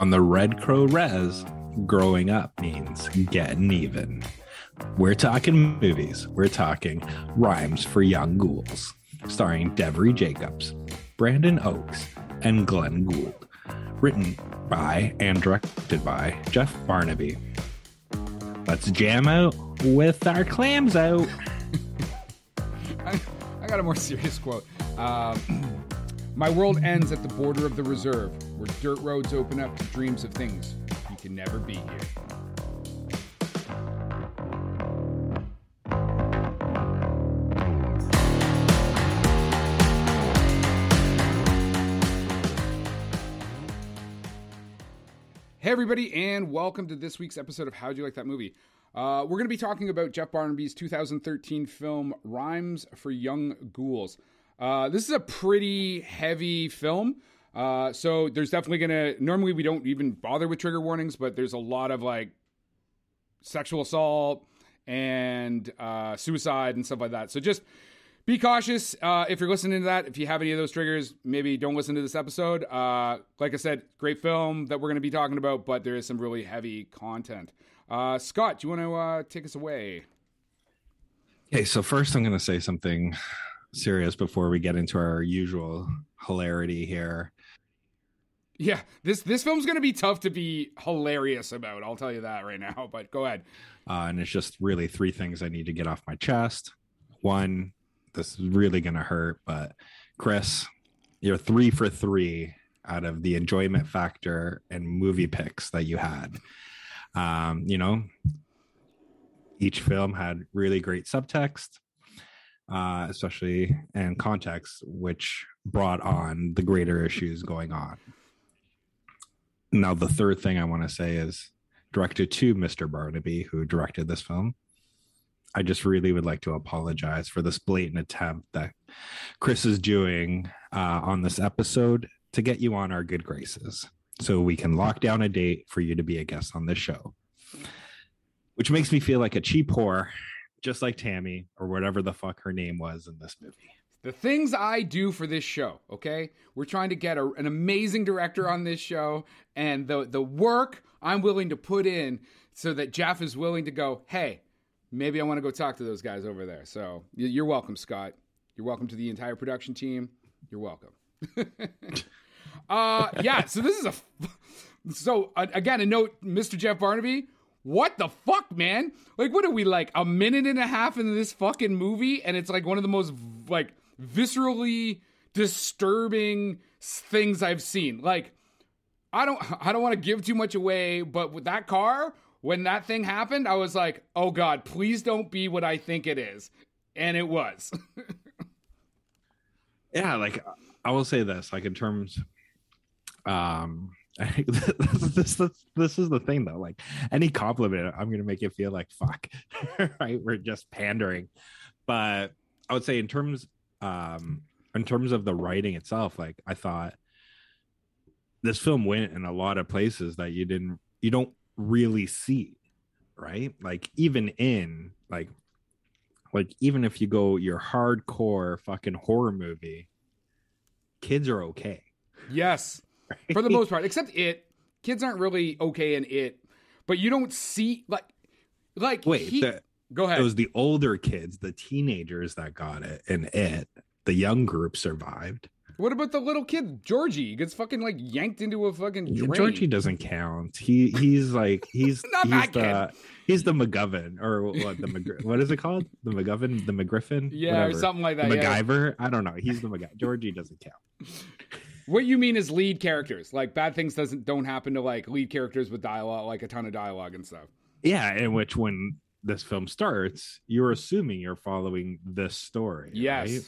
On the Red Crow Res, growing up means getting even. We're talking movies. We're talking Rhymes for Young Ghouls, starring Devery Jacobs, Brandon Oakes, and Glen Gould. Written by and directed by Jeff Barnaby. Let's jam out with our clams out. I, I got a more serious quote. Um, My world ends at the border of the reserve, where dirt roads open up to dreams of things you can never be here. Hey, everybody, and welcome to this week's episode of How'd You Like That Movie? Uh, we're going to be talking about Jeff Barnaby's 2013 film Rhymes for Young Ghouls. Uh, this is a pretty heavy film. Uh, so there's definitely gonna. Normally we don't even bother with trigger warnings, but there's a lot of like sexual assault and uh, suicide and stuff like that. So just be cautious uh, if you're listening to that. If you have any of those triggers, maybe don't listen to this episode. Uh, like I said, great film that we're going to be talking about, but there is some really heavy content. Uh, Scott, do you want to uh, take us away? Okay, so first I'm going to say something serious before we get into our usual hilarity here. Yeah, this this film's gonna be tough to be hilarious about. I'll tell you that right now. But go ahead. Uh, and it's just really three things I need to get off my chest. One, this is really gonna hurt, but Chris, you're three for three out of the enjoyment factor and movie picks that you had. Um, you know, each film had really great subtext uh, especially in context, which brought on the greater issues going on. Now, the third thing I want to say is directed to Mr. Barnaby, who directed this film. I just really would like to apologize for this blatant attempt that Chris is doing uh, on this episode to get you on our good graces so we can lock down a date for you to be a guest on this show. Which makes me feel like a cheap whore just like Tammy or whatever the fuck her name was in this movie. The things I do for this show, okay? We're trying to get a, an amazing director on this show, and the the work I'm willing to put in so that Jeff is willing to go, hey, maybe I want to go talk to those guys over there. So you're welcome, Scott. You're welcome to the entire production team. You're welcome. uh, yeah. So this is a. So again, a note, Mr. Jeff Barnaby what the fuck, man? Like, what are we like a minute and a half into this fucking movie, and it's like one of the most like viscerally disturbing things I've seen. Like, I don't, I don't want to give too much away, but with that car, when that thing happened, I was like, oh god, please don't be what I think it is, and it was. yeah, like I will say this, like in terms, um this, this this is the thing though like any compliment i'm gonna make you feel like fuck right? We're just pandering. But i would say in terms um in terms of the writing itself like i thought this film went in a lot of places that you didn't you don't really see right? Like even in like like even if you go your hardcore fucking horror movie kids are okay. Yes for the most part, except it. Kids aren't really okay in it, but you don't see like like wait. He, the, go ahead. It was the older kids, the teenagers that got it, and it. The young group survived. What about the little kid, Georgie? He gets fucking like yanked into a fucking drain. Georgie doesn't count. He he's like he's Not he's the kid. he's the McGovern or what the McGr- what is it called? The McGovern, the McGriffin, Yeah, Whatever. or something like that. The yeah. MacGyver. I don't know. He's the MacGyver. Georgie doesn't count. What you mean is lead characters. Like bad things doesn't don't happen to like lead characters with dialogue, like a ton of dialogue and stuff. Yeah, in which when this film starts, you're assuming you're following this story. Yes. right?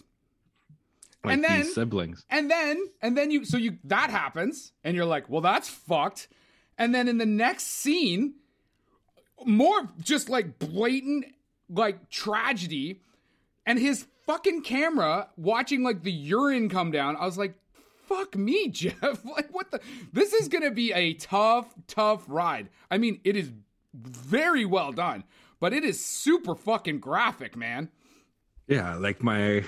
Like And then- these siblings. And then and then you so you that happens and you're like, "Well, that's fucked." And then in the next scene, more just like blatant like tragedy and his fucking camera watching like the urine come down. I was like, "Fuck me, Jeff." like what the This is going to be a tough tough ride. I mean, it is very well done, but it is super fucking graphic, man. Yeah, like my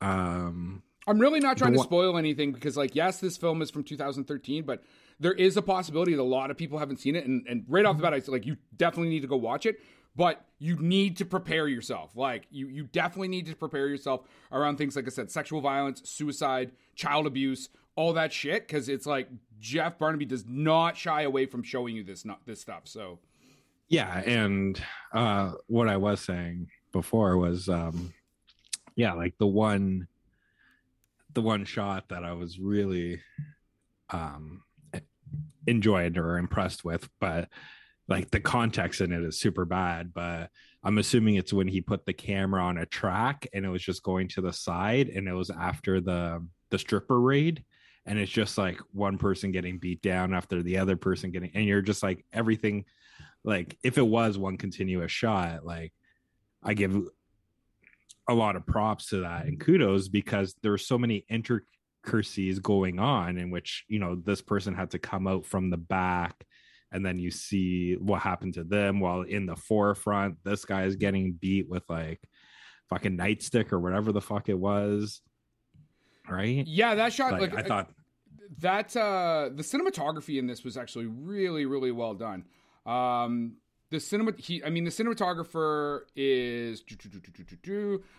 um I'm really not trying to spoil anything because, like, yes, this film is from 2013, but there is a possibility that a lot of people haven't seen it, and, and right off the bat, I said like you definitely need to go watch it. But you need to prepare yourself. Like you, you definitely need to prepare yourself around things like I said, sexual violence, suicide, child abuse, all that shit. Because it's like Jeff Barnaby does not shy away from showing you this not this stuff. So yeah, and uh, what I was saying before was, um, yeah, like the one, the one shot that I was really um, enjoyed or impressed with, but like the context in it is super bad. But I'm assuming it's when he put the camera on a track and it was just going to the side, and it was after the the stripper raid and it's just like one person getting beat down after the other person getting and you're just like everything like if it was one continuous shot like i give a lot of props to that and kudos because there were so many intricacies going on in which you know this person had to come out from the back and then you see what happened to them while in the forefront. This guy is getting beat with like fucking nightstick or whatever the fuck it was right? Yeah that shot like, like, i thought that uh the cinematography in this was actually really really well done. Um the cinema he i mean the cinematographer is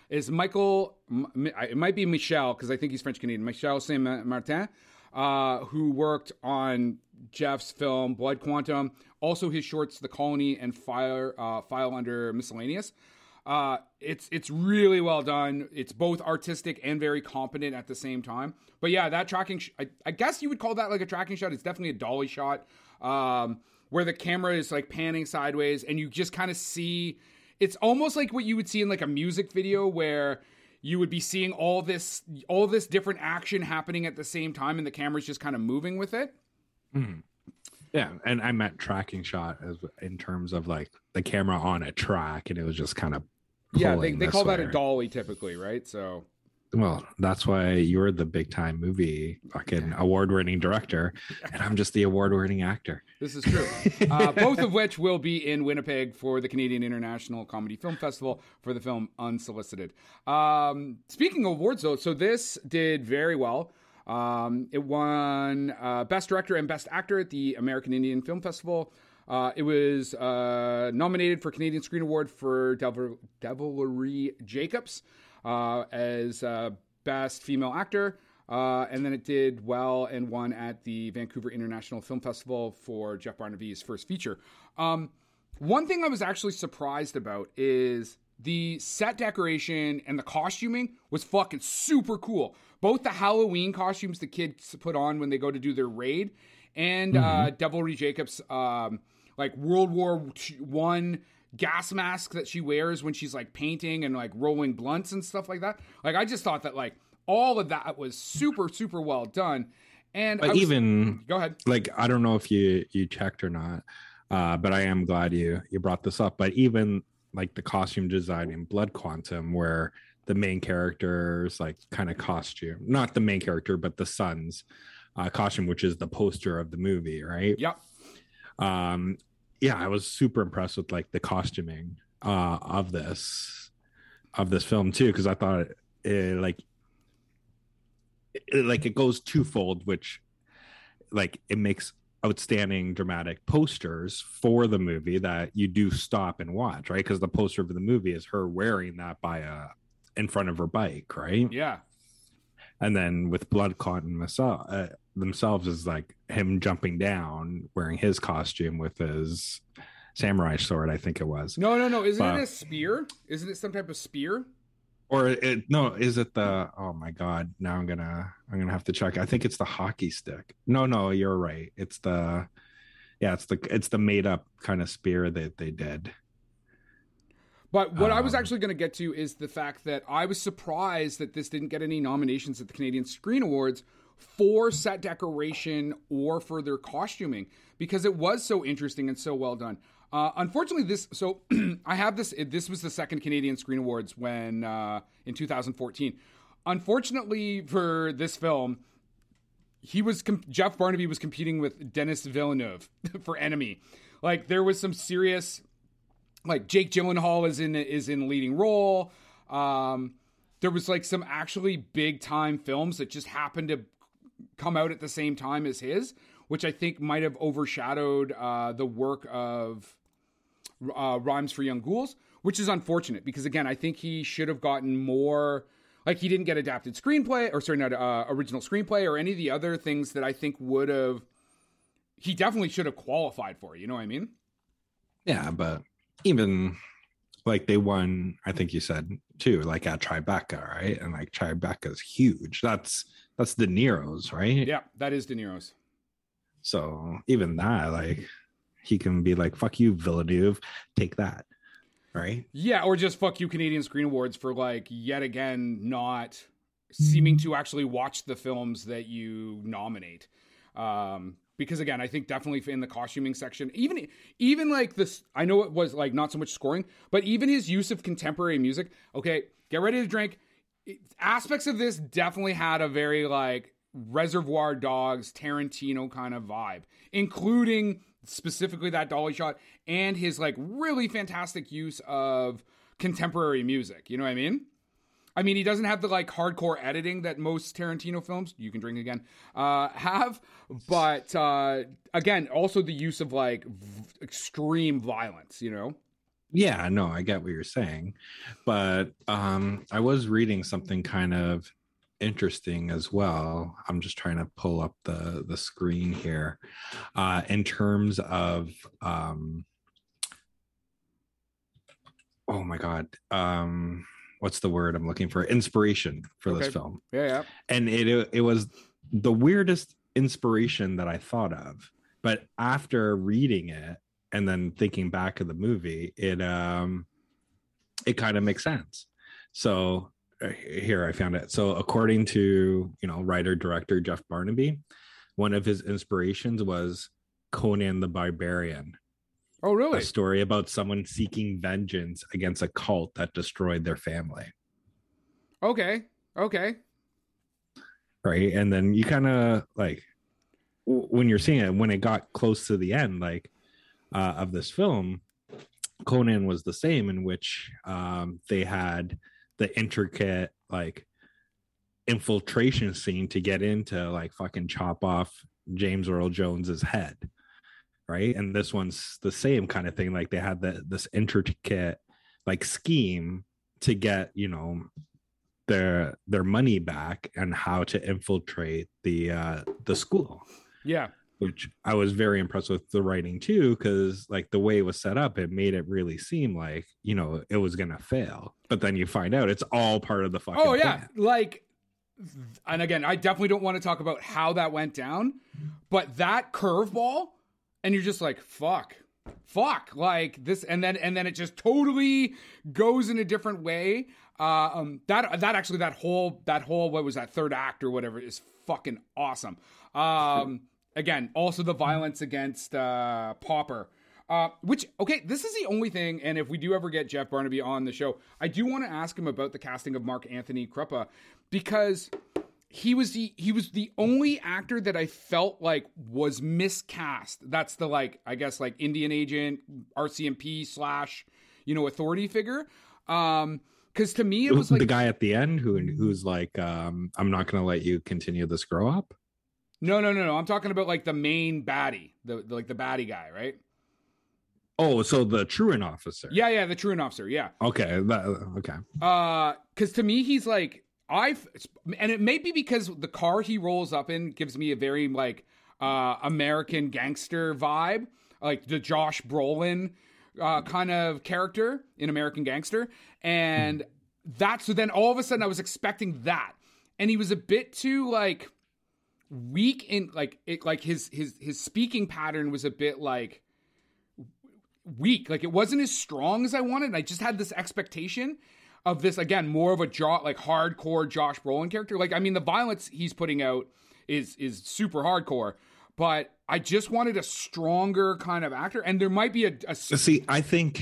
is michael it might be michel because i think he's french canadian. Michel saint martin uh who worked on jeff's film blood quantum also his shorts the colony and fire uh file under miscellaneous uh, it's it's really well done. It's both artistic and very competent at the same time. But yeah, that tracking, sh- I, I, guess you would call that like a tracking shot. It's definitely a dolly shot, um, where the camera is like panning sideways, and you just kind of see. It's almost like what you would see in like a music video, where you would be seeing all this all this different action happening at the same time, and the camera's just kind of moving with it. Mm-hmm. Yeah, and I meant tracking shot as in terms of like the camera on a track, and it was just kind of yeah, they, they call way. that a dolly typically, right? So well, that's why you're the big time movie fucking award winning director, and I'm just the award winning actor. This is true. uh, both of which will be in Winnipeg for the Canadian International Comedy Film Festival for the film Unsolicited. Um, speaking of awards, though, so this did very well. Um, it won uh, Best Director and Best Actor at the American Indian Film Festival. Uh, it was uh, nominated for Canadian Screen Award for Devil- Devery Jacobs as uh, Best Female Actor. Uh, and then it did well and won at the Vancouver International Film Festival for Jeff Barnaby's first feature. Um, one thing I was actually surprised about is the set decoration and the costuming was fucking super cool. Both the Halloween costumes the kids put on when they go to do their raid and uh, mm-hmm. uh, Devery Jacobs um, like World War One gas mask that she wears when she's like painting and like rolling blunts and stuff like that. Like I just thought that like all of that was super super well done. And but was, even go ahead. Like I don't know if you you checked or not, uh, but I am glad you you brought this up. But even like the costume design in Blood Quantum, where the main character's like kind of costume, not the main character, but the son's uh, costume, which is the poster of the movie, right? Yep. Um, yeah, I was super impressed with like the costuming uh, of this of this film too, because I thought it, like it, like it goes twofold, which like it makes outstanding dramatic posters for the movie that you do stop and watch, right? Because the poster of the movie is her wearing that by a in front of her bike, right? Yeah. And then with Blood Quantum uh, themselves is like him jumping down wearing his costume with his samurai sword i think it was. No no no. Isn't but, it a spear? Isn't it some type of spear? Or it no is it the oh my god now i'm gonna i'm gonna have to check. I think it's the hockey stick. No no you're right. It's the yeah it's the it's the made up kind of spear that they did but what um, I was um, actually going to get to is the fact that I was surprised that this didn't get any nominations at the Canadian Screen Awards for set decoration or for their costuming because it was so interesting and so well done. Uh, unfortunately, this so I have this. This was the second Canadian Screen Awards when uh, in 2014. Unfortunately for this film, he was Jeff Barnaby was competing with Denis Villeneuve for Enemy. Like there was some serious, like Jake Gyllenhaal is in is in leading role. Um, there was like some actually big time films that just happened to come out at the same time as his, which I think might have overshadowed uh, the work of uh, Rhymes for Young Ghouls, which is unfortunate because again, I think he should have gotten more. Like he didn't get adapted screenplay, or sorry, not uh, original screenplay, or any of the other things that I think would have. He definitely should have qualified for. You know what I mean? Yeah, but even like they won, I think you said too, like at Tribeca, right? And like Tribeca's huge. That's that's De Niro's, right? Yeah, that is De Niro's. So even that, like, he can be like, "Fuck you, Villeneuve, take that," right? Yeah, or just fuck you, Canadian Screen Awards, for like yet again not seeming to actually watch the films that you nominate. Um, because again, I think definitely in the costuming section, even even like this, I know it was like not so much scoring, but even his use of contemporary music. Okay, get ready to drink. Aspects of this definitely had a very like Reservoir Dogs, Tarantino kind of vibe, including specifically that dolly shot and his like really fantastic use of contemporary music. You know what I mean? I mean, he doesn't have the like hardcore editing that most Tarantino films, you can drink again, uh, have. But uh, again, also the use of like v- extreme violence, you know? Yeah, no, I get what you're saying. But um, I was reading something kind of interesting as well. I'm just trying to pull up the the screen here. Uh, in terms of um, oh my god. Um, what's the word I'm looking for? Inspiration for Okay. this film. Yeah, yeah. and it it was the weirdest inspiration that I thought of. But after reading it and then thinking back of the movie, it um it kind of makes sense. So uh, here I found it. So according to you know writer director Jeff Barnaby, one of his inspirations was Conan the Barbarian, Oh, really? a story about someone seeking vengeance against a cult that destroyed their family. Okay. Okay. right and then you kind of like w- when you're seeing it when it got close to the end like uh, of this film conan was the same in which um, they had the intricate like infiltration scene to get into like fucking chop off james earl jones's head right and this one's the same kind of thing like they had the, this intricate like scheme to get you know their their money back and how to infiltrate the uh the school Yeah. which i was very impressed with the writing too because like the way it was set up it made it really seem like you know it was gonna fail but then you find out it's all part of the fucking Oh yeah, plan. like, and again, I definitely don't want to talk about how that went down, but that curveball, and you're just like, fuck, fuck, like this, and then and then it just totally goes in a different way. Uh, um, that that actually that whole that whole what was that third act or whatever is fucking awesome. Um, again, also the violence against uh, Popper. Uh, which okay, this is the only thing, and if we do ever get Jeff Barnaby on the show, I do want to ask him about the casting of Mark Antony Krupa because he was the he was the only actor that I felt like was miscast. That's the like I guess like Indian agent, RCMP slash you know authority figure. Um, because to me it was like the guy at the end who who's like um i'm not gonna let you continue this grow up no no no no. I'm talking about like the main baddie, the, the like the baddie guy, right? oh so the truant officer Yeah yeah, the truant officer, yeah. okay that, okay Uh, because to me, he's like I've, and it may be because the car he rolls up in gives me a very like uh American gangster vibe, like the Josh Brolin uh kind of character in American Gangster, and that. So then all of a sudden, I was expecting that, and he was a bit too like weak in like it like his his his speaking pattern was a bit like weak. Like it wasn't as strong as i wanted. I just had this expectation of this again more of a jaw like hardcore josh brolin character. Like i mean the violence he's putting out is is super hardcore but i just wanted a stronger kind of actor and there might be a, a see i think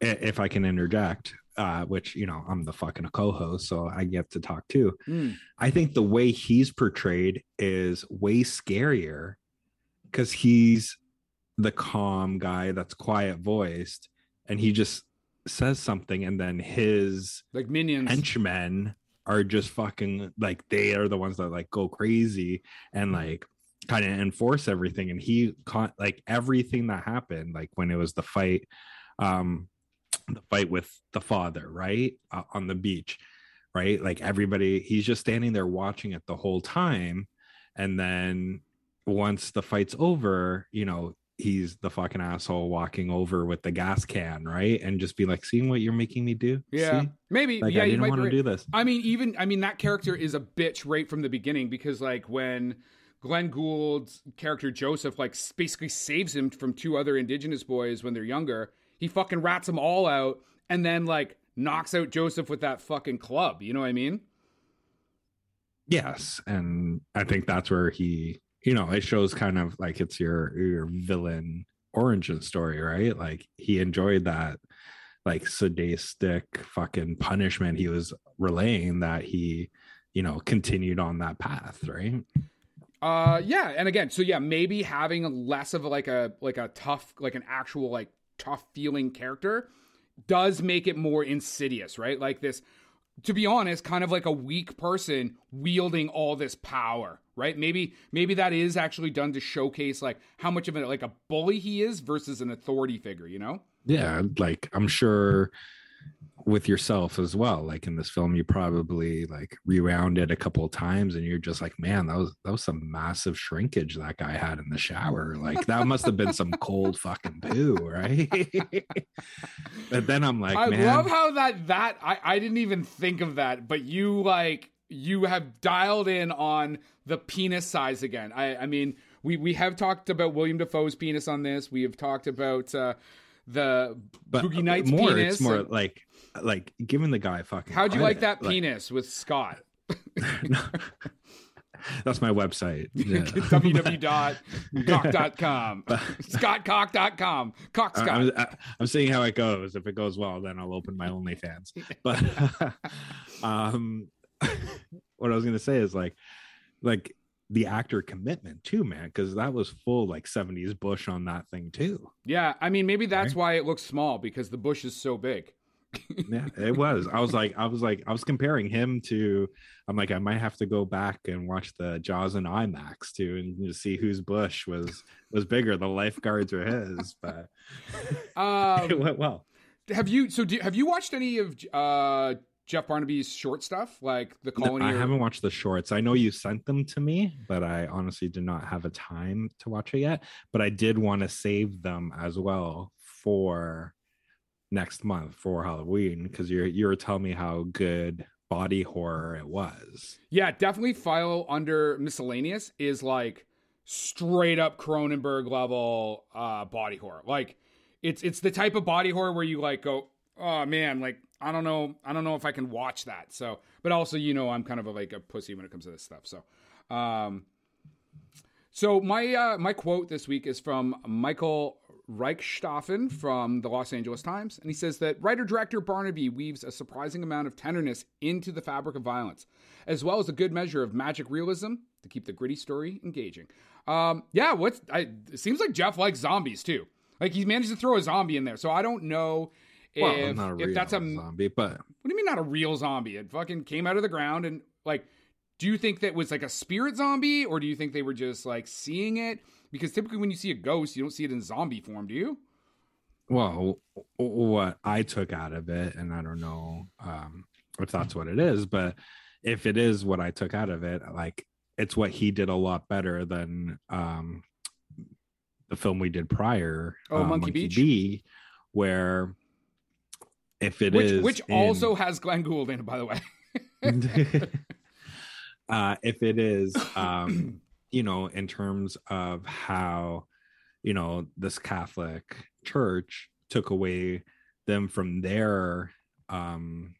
if i can interject uh which you know i'm the fucking co-host so i get to talk too. Mm, I think the way he's portrayed is way scarier because he's the calm guy that's quiet voiced and he just says something and then his like minions. henchmen are just fucking like they are the ones that like go crazy and like kind of enforce everything. And he caught like everything that happened like when it was the fight um the fight with the father right uh, on the beach right? Like everybody he's just standing there watching it the whole time. And then once the fight's over you know he's the fucking asshole walking over with the gas can right? And just be like seeing what you're making me do? Yeah. See? maybe. Like yeah i didn't want to do this. I mean, even I mean that character is a bitch right from the beginning because like when Glen Gould's character Joseph like basically saves him from two other indigenous boys when they're younger, he fucking rats them all out and then like knocks out Joseph with that fucking club. You know what I mean? yes. And i think that's where he you know it shows kind of like it's your your villain origin story right like he enjoyed that like sadistic fucking punishment he was relaying that he you know continued on that path right Uh yeah, and again, so yeah, maybe having less of like a like a tough like an actual like tough feeling character does make it more insidious, right? Like this to be honest, kind of like a weak person wielding all this power, right? Maybe maybe that is actually done to showcase like how much of a like a bully he is versus an authority figure, you know? yeah like i'm sure with yourself as well like in this film you probably like rewound it a couple of times and you're just like man that was that was some massive shrinkage that guy had in the shower like that must have been some cold fucking poo right but then i'm like I man love how that that I, I didn't even think of that, but you like you have dialed in on the penis size again. I I mean we we have talked about William Dafoe's penis on this. We have talked about uh, the but Boogie Nights more penis. it's more like like giving the guy fucking how'd you like credit. that penis with Scott? that's my website yeah. www.cock.com. ScottCock.com. Cock Scott. I'm, I- I'm seeing how it goes. If it goes well, then I'll open my OnlyFans. But um, what I was gonna say is like, like the actor commitment too, man, because that was full like 70s Bush on that thing too. yeah, I mean maybe that's Right. why it looks small because the bush is so big. Yeah, it was. I was like, I was like, I was comparing him to. I'm like, I might have to go back and watch the Jaws and IMAX too, and just see whose Bush was was bigger. The lifeguards or his, but it Um, went well. Have you so do, have you watched any of uh Jeff Barnaby's short stuff like the No, colony? I or- haven't watched the shorts. I know you sent them to me, but I honestly did not have a time to watch it yet. But I did want to save them as well for next month for Halloween because you're you were telling me how good body horror it was. Yeah, definitely file under miscellaneous is like straight up Cronenberg level uh body horror. Like it's it's the type of body horror where you like go, "Oh man, like I don't know, I don't know if I can watch that." So, but also, you know, I'm kind of a, like a pussy when it comes to this stuff. So, um so my uh my quote this week is from Michael Rechtshaffen from the Los Angeles Times, and he says that writer director Barnaby weaves a surprising amount of tenderness into the fabric of violence, as well as a good measure of magic realism to keep the gritty story engaging. Um, yeah, what's I, it seems like Jeff likes zombies too. Like he managed to throw a zombie in there, so I don't know if Well, if that's a zombie, but what do you mean not a real zombie? It fucking came out of the ground and like do you think that was like a spirit zombie or do you think they were just like seeing it? Because typically when you see a ghost, you don't see it in zombie form, do you? well, what I took out of it, and I don't know um, if that's what it is, but if it is what I took out of it, like it's what he did a lot better than um, the film we did prior, Oh, uh, Monkey Beach? B, where if it which is which in- also has Glen Gould in it, by the way. uh, if it is, um, you know, in terms of how, you know, this Catholic Church took away them from their um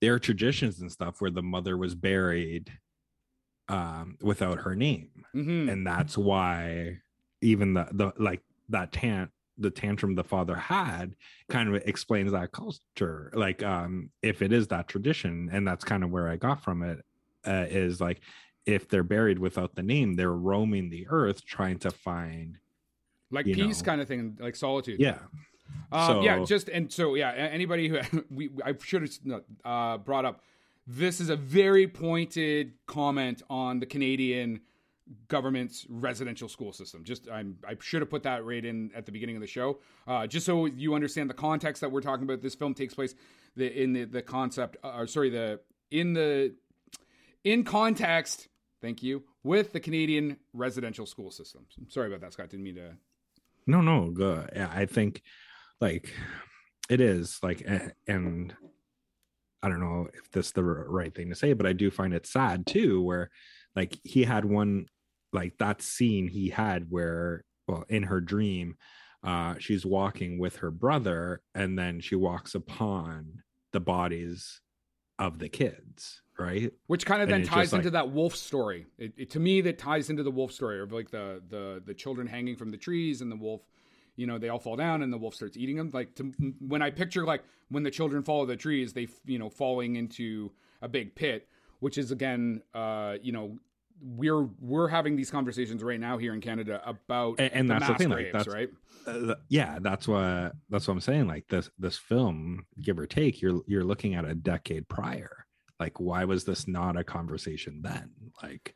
their traditions and stuff where the mother was buried um without her name. Hmm and that's why even the the like that tant the tantrum the father had kind of explains that culture. Like um if it is that tradition and that's kind of where i got from it uh, is like if they're buried without the name they're roaming the earth trying to find Like peace know. kind of thing, like solitude. yeah Um, yeah, just and so yeah, anybody who we I should have uh, brought up. This is a very pointed comment on the Canadian government's residential school system. Just I'm, I should have put that right in at the beginning of the show, uh, just so you understand the context that we're talking about. This film takes place the, in the the concept, uh, or sorry, the in the in context. Thank you with the Canadian residential school system. Sorry about that, Scott. Didn't mean to. No, no. Yeah, I think like it is like, and I don't know if this is the right thing to say, but I do find it sad too, where like he had one like that scene he had where well in her dream uh she's walking with her brother and then she walks upon the bodies of the kids right? Which kind of then ties into like, that wolf story. It, it, to me that ties into the wolf story of like the the the children hanging from the trees and the wolf you know they all fall down and the wolf starts eating them. Like to, when i picture like when the children follow the trees they you know falling into a big pit which is again uh you know we're we're having these conversations right now here in canada about and, and the that's the thing graves, like that's right? uh, yeah that's what that's what i'm saying like this this film give or take you're you're looking at a decade prior like why was this not a conversation then like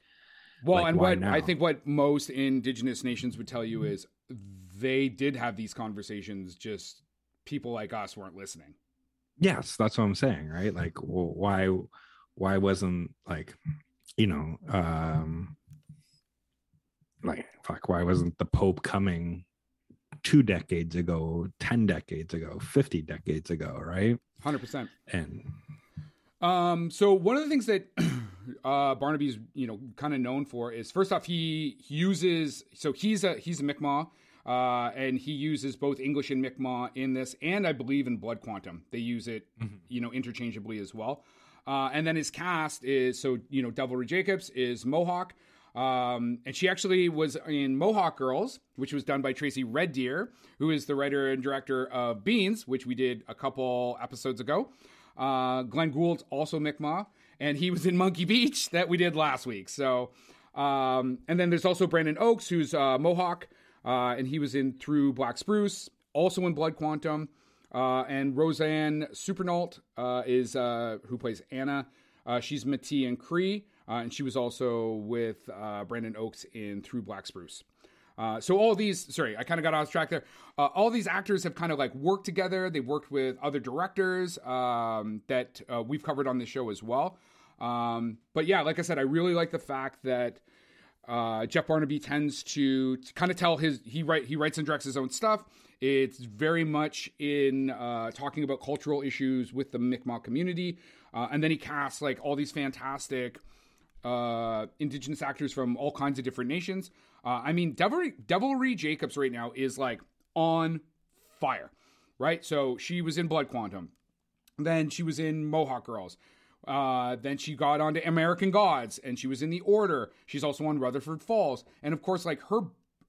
well, like, and what now? I think what most indigenous nations would tell you is they did have these conversations, just people like us weren't listening. Yes, that's what I'm saying, right? Like, well, why, why wasn't like, you know, um, like, fuck, why wasn't the Pope coming two decades ago, 10 decades ago, 50 decades ago, right? 100%. And, um, so one of the things that uh, Barnaby's you know kind of known for is first off he, he uses so he's a he's a Mi'kmaq uh, and he uses both English and Mi'kmaq in this, and I believe in Blood Quantum they use it mm-hmm. you know interchangeably as well. Uh, and then his cast is so you know Devery Jacobs is Mohawk. Um, and she actually was in Mohawk Girls, which was done by Tracey Red Deer, who is the writer and director of Beans, which we did a couple episodes ago. Uh, Glen Gould's also Mi'kmaq and he was in Monkey Beach that we did last week. So, um, and then there's also Brandon Oakes, who's uh, Mohawk, uh, and he was in Through Black Spruce, also in Blood Quantum. Uh, and Roseanne Supernault uh, is uh, who plays Anna. Uh, she's Métis and Cree, and she was also with Brandon Oakes in Through Black Spruce. Uh, so all these, sorry, I kind of got off track there. Uh, all these actors have kind of like worked together. They've worked with other directors um, that uh, we've covered on the show as well. Um, but yeah, like I said, I really like the fact that uh, Jeff Barnaby tends to, kind of tell his he write he writes and directs his own stuff. It's very much in uh, talking about cultural issues with the Mi'kmaq community, uh, and then he casts like all these fantastic uh, indigenous actors from all kinds of different nations. Uh, I mean, Devery, Devery Jacobs right now is like on fire, right? So she was in Blood Quantum, then she was in Mohawk Girls. Uh, then she got onto American Gods and she was in The Order. She's also on Rutherford Falls. And of course, like her,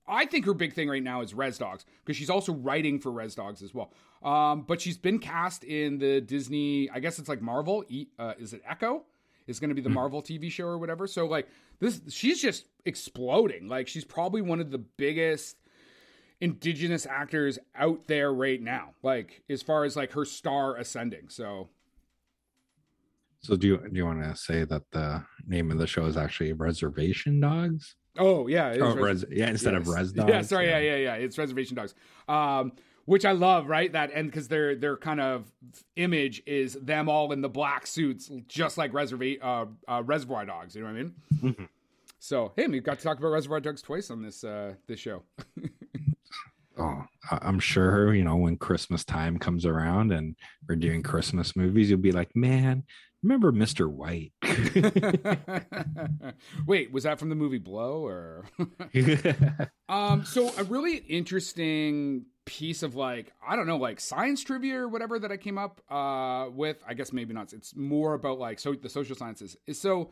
I think her big thing right now is Res Dogs because she's also writing for Res Dogs as well. Um, but she's been cast in the Disney, I guess it's like Marvel. Uh, is it Echo? Is going to be the hmm. Marvel TV show or whatever. So like this, she's just exploding. Like she's probably one of the biggest indigenous actors out there right now. Like as far as like her star ascending. So so do you do you want to say that the name of the show is actually Reservation Dogs? Oh yeah, oh, res- yeah, instead yes. of Res Dogs. Yeah, sorry, yeah, yeah, yeah. It's Reservation Dogs. Um, which I love, right? That and because their their kind of image is them all in the black suits, just like Reserva- uh, uh, Reservoir Dogs. You know what I mean? Mm-hmm. So hey, we've got to talk about Reservoir Dogs twice on this uh, this show. oh, I'm sure you know when Christmas time comes around and we're doing Christmas movies, you'll be like, man, remember Mr. White? Wait, was that from the movie Blow or? um, so a really interesting piece of like I don't know, like science trivia or whatever that I came up uh, with. I guess maybe not. It's more about like so the social sciences. Is so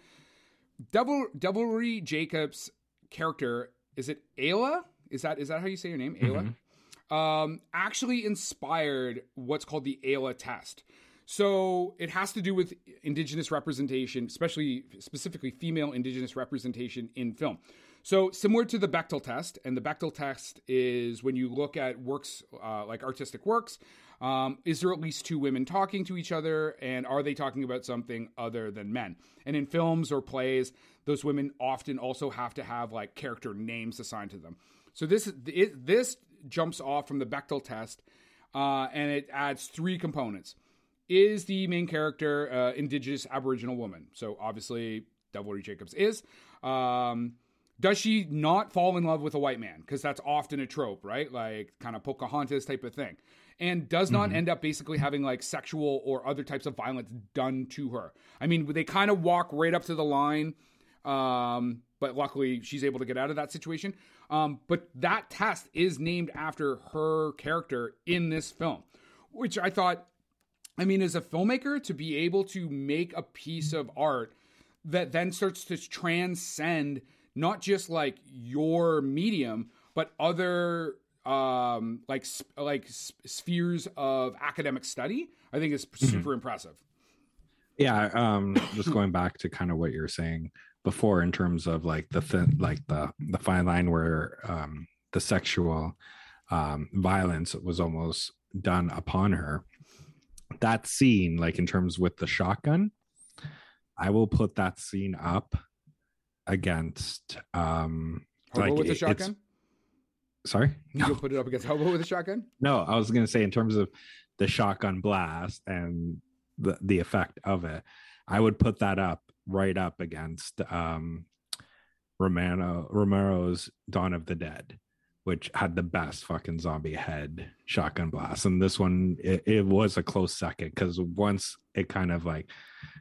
Devil Devery Jacobs character is it Aila? Is that is that how you say your name, Aila? Mm-hmm. Um, actually inspired what's called the Aila test. So it has to do with indigenous representation, especially specifically female indigenous representation in film. So similar to the Bechdel test, and the Bechdel test is when you look at works uh, like artistic works. Um, is there at least two women talking to each other, and are they talking about something other than men? And in films or plays, those women often also have to have like character names assigned to them. So this it, this jumps off from the Bechdel test, uh, and it adds three components. Is the main character uh, Indigenous Aboriginal woman? So obviously, Delroy Jacobs is. Um, does she not fall in love with a white man? Because that's often a trope, right? Like kind of Pocahontas type of thing. And does not mm-hmm. end up basically having like sexual or other types of violence done to her. I mean, they kind of walk right up to the line, um, but luckily she's able to get out of that situation. Um, but that test is named after her character in this film, which I thought, I mean, as a filmmaker, to be able to make a piece of art that then starts to transcend not just like your medium, but other um like like spheres of academic study i think is mm-hmm. super mm-hmm. impressive yeah um just going back to kind of what you're saying before in terms of like the thin, like the the fine line where um the sexual um violence was almost done upon her that scene like in terms with the shotgun i will put that scene up against um Hobo like with a shotgun? Sorry, you'll put it up against Hobo with a shotgun. No, I was going to say in terms of the shotgun blast and the the effect of it, I would put that up right up against um Romano Romero's Dawn of the Dead, which had the best fucking zombie head shotgun blast, and this one it, it was a close second because once it kind of like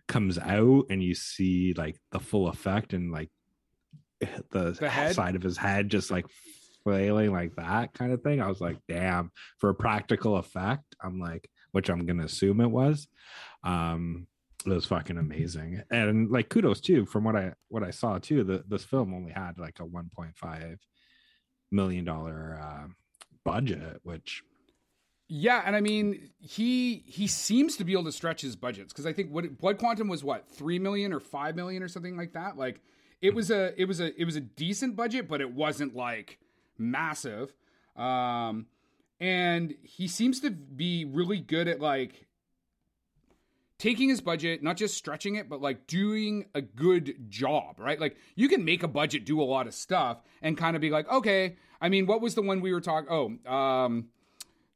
comes out and you see like the full effect and like the, the head? side of his head just like flailing like that kind of thing. I was like, damn, for a practical effect, I'm like, which I'm gonna assume it was. Um, it was fucking amazing. And like kudos too, from what I what I saw too, the this film only had like a 1.5 million dollar uh budget, which yeah, and I mean he he seems to be able to stretch his budgets because I think what Blood Quantum was what three million or five million or something like that. Like it was a it was a it was a decent budget, but it wasn't like massive. Um, and he seems to be really good at like taking his budget, not just stretching it, but like doing a good job, right? Like you can make a budget do a lot of stuff and kind of be like, okay, I mean, what was the one we were talking? Oh, um,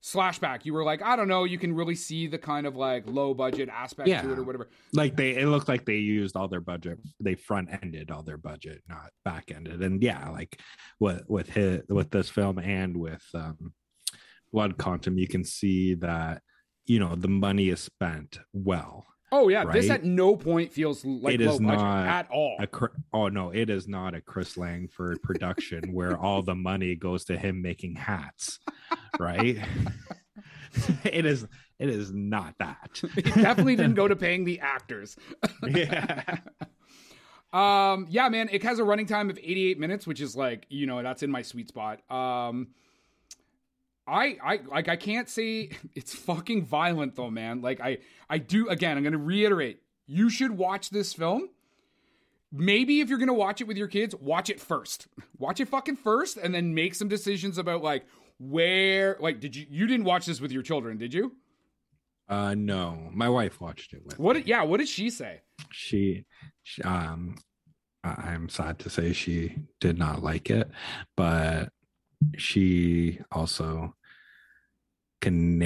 Slashback, you were like, I don't know, you can really see the kind of like low budget aspect yeah. to it or whatever. Like they, it looked like they used all their budget. They front ended all their budget, not back ended. And yeah, like with with his, with this film and with um, Blood Quantum, you can see that you know the money is spent well. Oh yeah, right? this at no point feels like it is not at all. A, oh no, it is not a Chris Langford production where all the money goes to him making hats, right? it is. It is not that. it definitely didn't go to paying the actors. yeah. Um. Yeah, man. It has a running time of 88 minutes, which is like you know that's in my sweet spot. Um. I I like I can't say it's fucking violent though, man. Like I I do again, I'm going to reiterate. You should watch this film. Maybe if you're going to watch it with your kids, watch it first. Watch it fucking first and then make some decisions about like where like did you you didn't watch this with your children, did you? Uh no. My wife watched it with What did, yeah, what did she say? She, she um I'm sad to say she did not like it, but she also can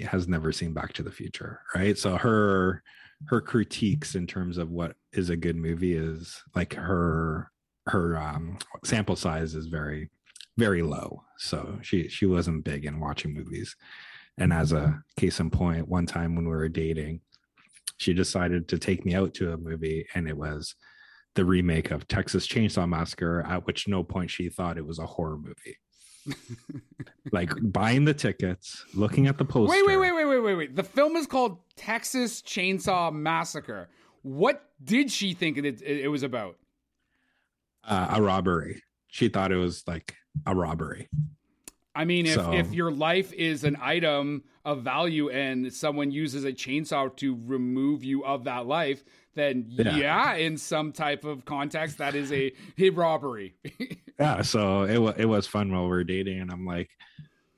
has never seen Back to the Future, right? So her her critiques in terms of what is a good movie is like her her um, sample size is very very low. So she she wasn't big in watching movies. And as a case in point, one time when we were dating, she decided to take me out to a movie, and it was the remake of Texas Chainsaw Massacre. At which no point she thought it was a horror movie like buying the tickets, looking at the poster. Wait, wait, wait, wait, wait, wait, wait. The film is called Texas Chainsaw Massacre. What did she think it, it, was about? Uh, a robbery. She thought it was like a robbery. I mean, if, So- if your life is an item of value and someone uses a chainsaw to remove you of that life, then yeah, Yeah. in some type of context, that is a, a robbery. yeah so it, wa it was fun while we were dating and i'm like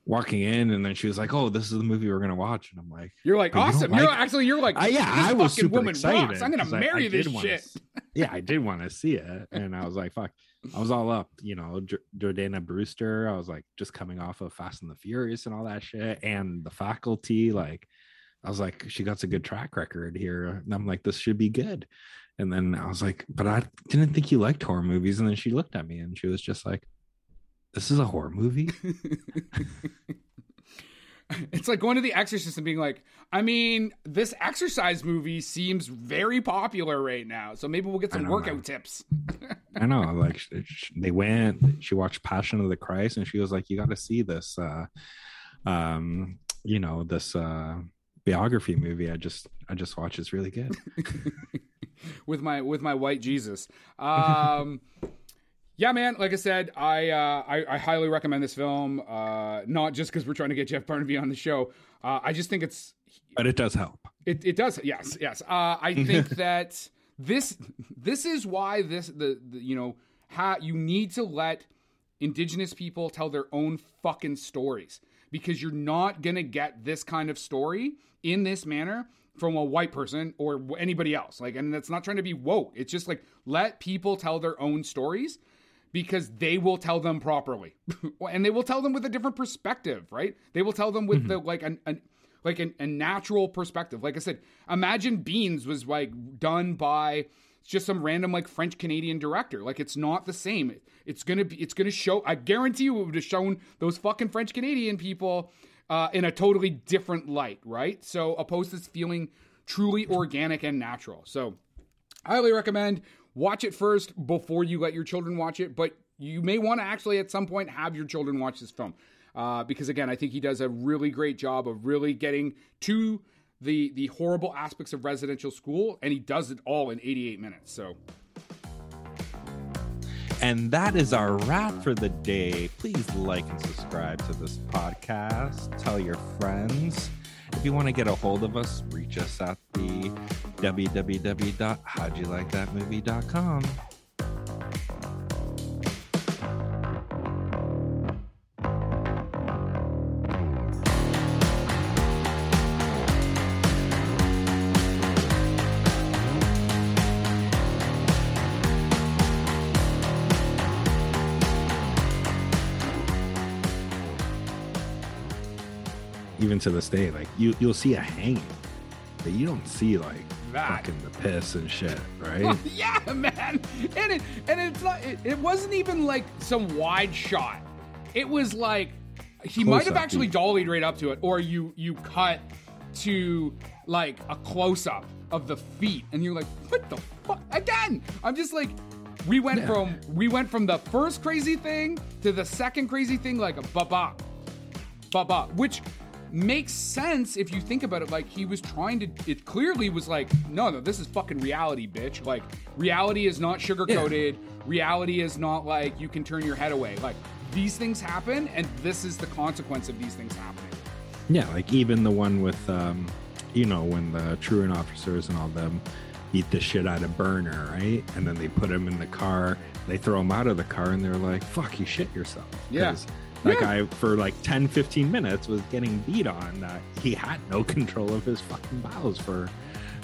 walking in and then she was like oh this is the movie we're gonna watch and i'm like You're like, you awesome. You're like- actually, you're like, I, yeah this i was super woman excited rocks. I'm gonna marry I this did wanna shit. yeah i did want to see it and i was like fuck i was all up you know J- jordana brewster i was like just coming off of fast and the furious and all that shit and the faculty like i was like she got a good track record here and i'm like this should be good and then i was like but i didn't think you liked horror movies and then she looked at me and she was just like this is a horror movie It's like going to The Exorcist and being like, I mean, this exercise movie seems very popular right now, so maybe we'll get some know, workout man. tips. I know, like they went. She watched Passion of the Christ, and she was like, "You got to see this, uh, um, you know, this uh, biography movie. I just, I just watched. It's really good." with my with my white Jesus. Um, yeah, man. Like I said, I uh, I, I highly recommend this film. Uh, not just because we're trying to get Jeff Barnaby on the show. Uh, I just think it's But it does help. it, it does yes yes. Uh, I think that this this is why this the, the you know how you need to let indigenous people tell their own fucking stories because you're not going to get this kind of story in this manner from a white person or anybody else. Like and that's not trying to be woke. It's just like let people tell their own stories because they will tell them properly. And they will tell them with a different perspective right? They will tell them with the mm-hmm. like an, an like an, a natural perspective. Like i said imagine beans was like done by just some random like french canadian director. Like it's not the same. It's gonna be it's gonna show i guarantee you it would have shown those fucking french canadian people uh, in a totally different light right? So opposed to feeling truly organic and natural. So highly recommend. Watch it first before you let your children watch it but you may want to actually at some point have your children watch this film. Uh, because again i think he does a really great job of really getting to the the horrible aspects of residential school and he does it all in 88 minutes so And that is our wrap for the day. Please like and subscribe to this podcast. Tell your friends. If you want to get a hold of us, reach us at the www.howdyoulikethatmovie.com. to this day, like you, you'll see a hanging, but you don't see like That. fucking the piss and shit, right? Oh, yeah, man. And it and it's not it, it wasn't even like some wide shot. It was like he might have actually dude. dollied right up to it, or you you cut to like a close up of the feet, and you're like, what the fuck? Again, I'm just like, we went Yeah. from we went from the first crazy thing to the second crazy thing, like a ba ba ba ba, which makes sense if you think about it. Like he was trying to, it clearly was like, no, no, this is fucking reality, bitch. Like reality is not sugar coated. Reality is not like you can turn your head away. Like these things happen, and this is the consequence of these things happening. Yeah, like even the one with, um, you know, when the truant officers and all them beat the shit out of Burner, right? And then they put him in the car. They throw him out of the car, and they're like, "Fuck, you shit yourself." Yeah. 'Cause That Yeah. guy for like 10, 15 minutes was getting beat on that he had no control of his fucking bowels for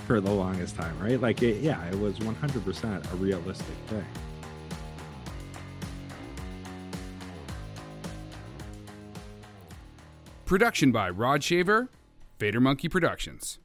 for the longest time, right? Like, it, yeah, it was 100% a realistic thing. Production by Rod Shaver, Vader Monkey Productions.